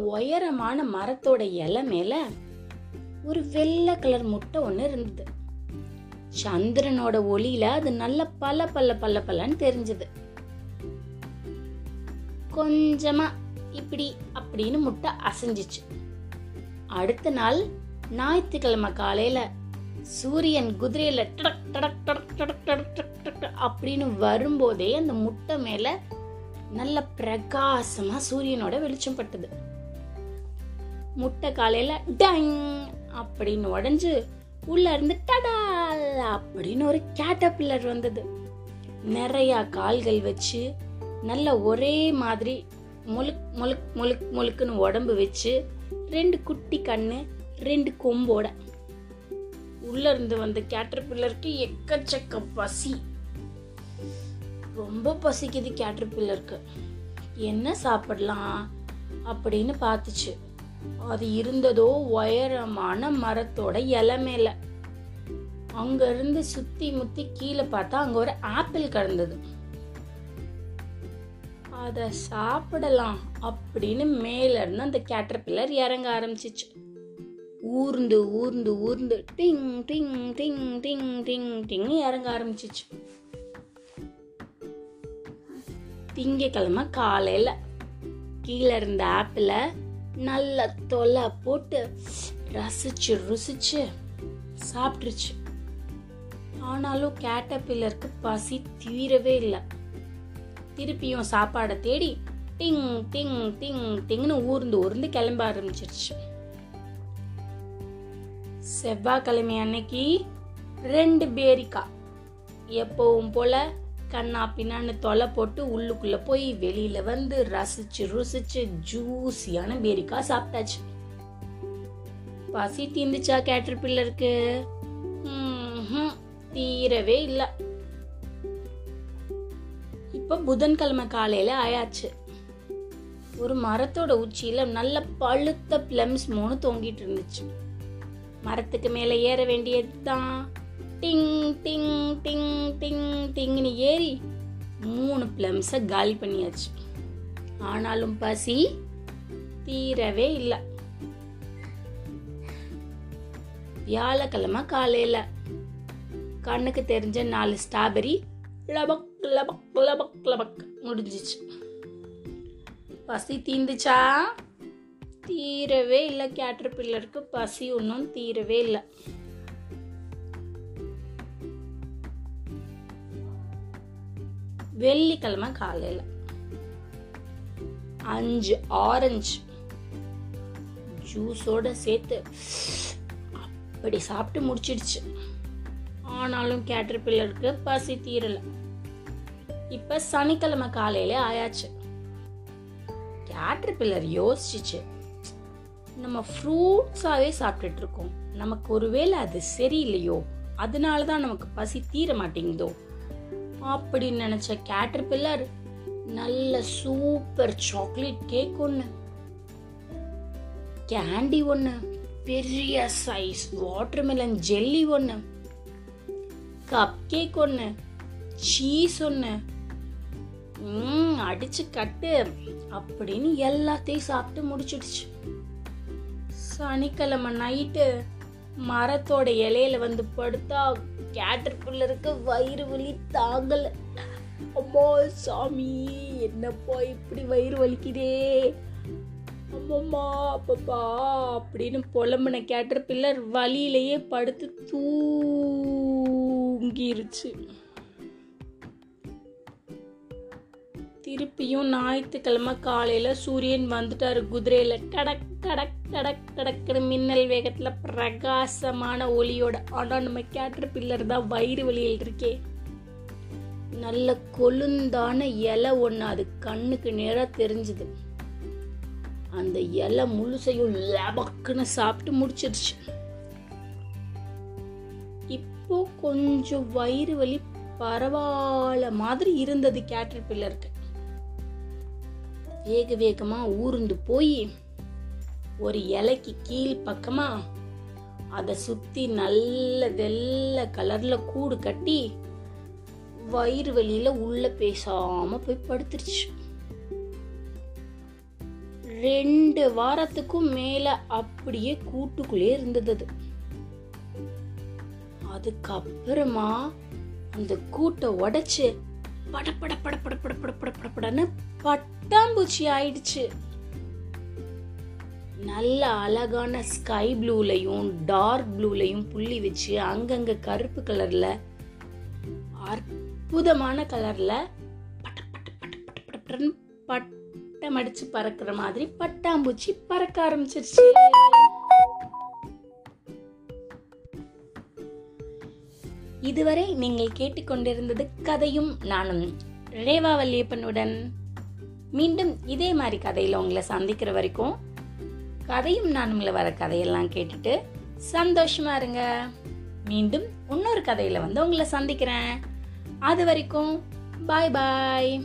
உயரமான மரத்தோட இலை மேல ஒரு வெள்ளை கலர் முட்டை ஒன்று இருந்தது. சந்திரனோட ஒளியில அது நல்ல பல பல்ல பல்ல பல்லன்னு தெரிஞ்சது. கொஞ்சமா இப்படி அப்படின்னு முட்டை அசைஞ்சிச்சு. அடுத்த நாள் ஞாயிற்றுக்கிழமை காலையில சூரியன் குதிரையில டடக் டடக் டடக் டடக் டடக் டடக் டடக் அப்படின்னு வரும்போதே அந்த முட்டை மேல நல்ல பிரகாசமா சூரியனோட வெளிச்சம் பட்டது. முட்டை காலையில் டங் அப்படின்னு உடஞ்சு உள்ள இருந்து டடா அப்படின்னு ஒரு கேட்டபில்லர் வந்தது. நிறையா கால்கள் வச்சு நல்ல ஒரே மாதிரி முழுக் முழுக் முழுக் முழுக்குன்னு உடம்பு வச்சு ரெண்டு குட்டி கண்ணு ரெண்டு கொம்போட. உள்ள இருந்து வந்த கேட்டர்பில்லருக்கு எக்கச்சக்க பசி. ரொம்ப பசிக்குது கேட்டர்பில்லருக்கு என்ன சாப்பிடலாம் அப்படின்னு பார்த்துச்சு. அது இருந்ததோ உயரமான மரத்தோட இலை மேல. அங்க இருந்து சுத்தி முத்தி கீழே பார்த்தா அங்க ஒரு ஆப்பிள் கிடந்தது. அத சாப்பிடலாம் அப்படின்னு மேல இருந்து அந்த கேட்டர்பில்லர் இறங்க ஆரம்பிச்சிச்சு. ஊர்ந்து ஊர்ந்து ஊர்ந்து டிங் டிங் டிங் டிங் டிங் டிங் இறங்க ஆரம்பிச்சிச்சு. திங்கக்கிழமை காலையில கீழே இருந்த ஆப்பிளை நல்ல தொலை போட்டு ரசிச்சு ருசிச்சு சாப்பிட்டுருச்சு. ஆனாலும் கேட்டபில்லருக்கு பசி தீரவே இல்லை. திருப்பியும் சாப்பாடை தேடி டிங் டிங் டிங் டிங்னு ஊர்ந்து ஊர்ந்து கிளம்ப ஆரம்பிச்சிருச்சு. செவ்வாய்க்கிழமை அன்னைக்கு ரெண்டு பேரிக்கா எப்பவும் போல கண்ணா பின்னான்னு தொலை போட்டு உள்ளுக்குள்ள போய் வெளியில வந்து ரசிச்சு ருசிச்சு ஜூஸியான பேரிக்கா சாப்பிட்டாச்சு. பசி தீந்துச்சா கேட்டர் பில்லருக்கு தீரவே இல்லை. இப்ப புதன்கிழமை காலையில ஆயாச்சு. ஒரு மரத்தோட உச்சியில நல்ல பழுத்த பிளம்ஸ் மூணு தொங்கிட்டு இருந்துச்சு. மரத்துக்கு மேல ஏற வேண்டியதுதான். டிங் டிங் டிங் டிங் ஏறி மூணு பிளம்ஸை காலி பண்ணியாச்சு. ஆனாலும் பசி தீரவே இல்லை. வியாழக்கிழமை காலையில் கண்ணுக்கு தெரிஞ்ச நாலு ஸ்ட்ராபெரி லபக் லபக் லபக் லபக் முடிஞ்சிச்சு. பசி தீந்துச்சா? தீரவே இல்லை. கேட்டர் பில்லருக்கு பசி ஒன்றும் தீரவே இல்லை. வெள்ளிக்கிழமை காலையில். அஞ்சு ஆரஞ்சு ஜூஸோட சேர்த்து அப்படி சாப்பிட்டு முடிச்சிடுச்சு. ஆனாலும் கேட்டர் பில்லருக்கு பசி தீரலை. இப்போ சனிக்கிழமை காலையில ஆயாச்சு. கேட்டர் பில்லர் யோசிச்சிச்சு நம்ம ஃப்ரூட்ஸாகவே சாப்பிட்டுட்டு இருக்கோம். நமக்கு ஒருவேளை அது சரியில்லையோ? அதனால தான் நமக்கு பசி தீர மாட்டேங்குதோ? அப்படின்னு நினச்ச கேட்டர் பில்லர் நல்ல சூப்பர் சாக்லேட் கேக் ஒன்று கேண்டி ஒன்று பெரிய சைஸ் வாட்டர்மெலன் ஜெல்லி ஒன்று கப் கேக் ஒன்று சீஸ் ஒன்று ம் அடிச்சு கட்டு அப்படின்னு எல்லாத்தையும் சாப்பிட்டு முடிச்சிடுச்சு. சனிக்கிழமை நைட்டு மரத்தோட இலையில வந்து படுத்தா கேட்டர் பிள்ளருக்கு வயிறு வலி தாங்கல. அம்மா சாமி என்னப்பா இப்படி வயிறு வலிக்குதே? அம்மம்மா அப்பப்பா அப்படின்னு புலம்புன கேட்டர் பில்லர் வலியிலேயே படுத்து தூங்கிருச்சு. திருப்பியும் ஞாயிற்றுக்கிழமை காலையில சூரியன் வந்துட்டாரு குதிரையில. டடக் கடக் கடக் கடக்குன்னு மின்னல் வேகத்தில் பிரகாசமான ஒளியோட ஆனால் நம்ம கேட்டர் பில்லர் தான் வயிறு வலியில் இருக்கே. நல்ல கொழுந்தான இலை ஒன்று அது கண்ணுக்கு நேராக தெரிஞ்சுது. அந்த இலை முழுசையும் லபக்குன்னு சாப்பிட்டு முடிச்சிருச்சு. இப்போ கொஞ்சம் வயிறு வலி பரவாயில்ல மாதிரி இருந்தது கேட்டர் பில்லருக்கு வேக வேகமாக ஊர்ந்து போய் ஒரு இலைக்கு கீழ் பக்கமா அதை சுத்தி நல்ல வெள்ளை கலர்ல கூடு கட்டி வயிறு வழியில உள்ள பேசாம போய் படுத்துருச்சு. ரெண்டு வாரத்துக்கும் மேல அப்படியே கூட்டுக்குள்ளே இருந்தது அதுக்கப்புறமா அந்த கூட்டை உடைச்சு படப்பட படப்பட படப்பட படப்படன்னு பட்டாம்பூச்சி ஆயிடுச்சு. நல்ல அழகான ஸ்கை ப்ளூலையும் டார்க் ப்ளூலையும் புள்ளி வச்சு அங்கங்கே கருப்பு கலரில் அற்புதமான கலரில் பட்ட பட்ட பட்ட பட்ட பட்டன்னு பட்டம் அடிச்சு பறக்கிற மாதிரி பட்டாம்பூச்சி பறக்க ஆரம்பிச்சிருச்சு. இதுவரை நீங்கள் கேட்டுக்கொண்டிருந்தது கதையும் நானும் ரேவா வல்லியப்பனுடன் மீண்டும் இதே மாதிரி கதையில் உங்களை சந்திக்கிற வரைக்கும் கதையும் நானும்ல வர கதையெல்லாம் கேட்டுட்டு சந்தோஷமா இருங்க. மீண்டும் இன்னொரு கதையில வந்து உங்களை சந்திக்கிறேன். அது வரைக்கும் பாய் பாய்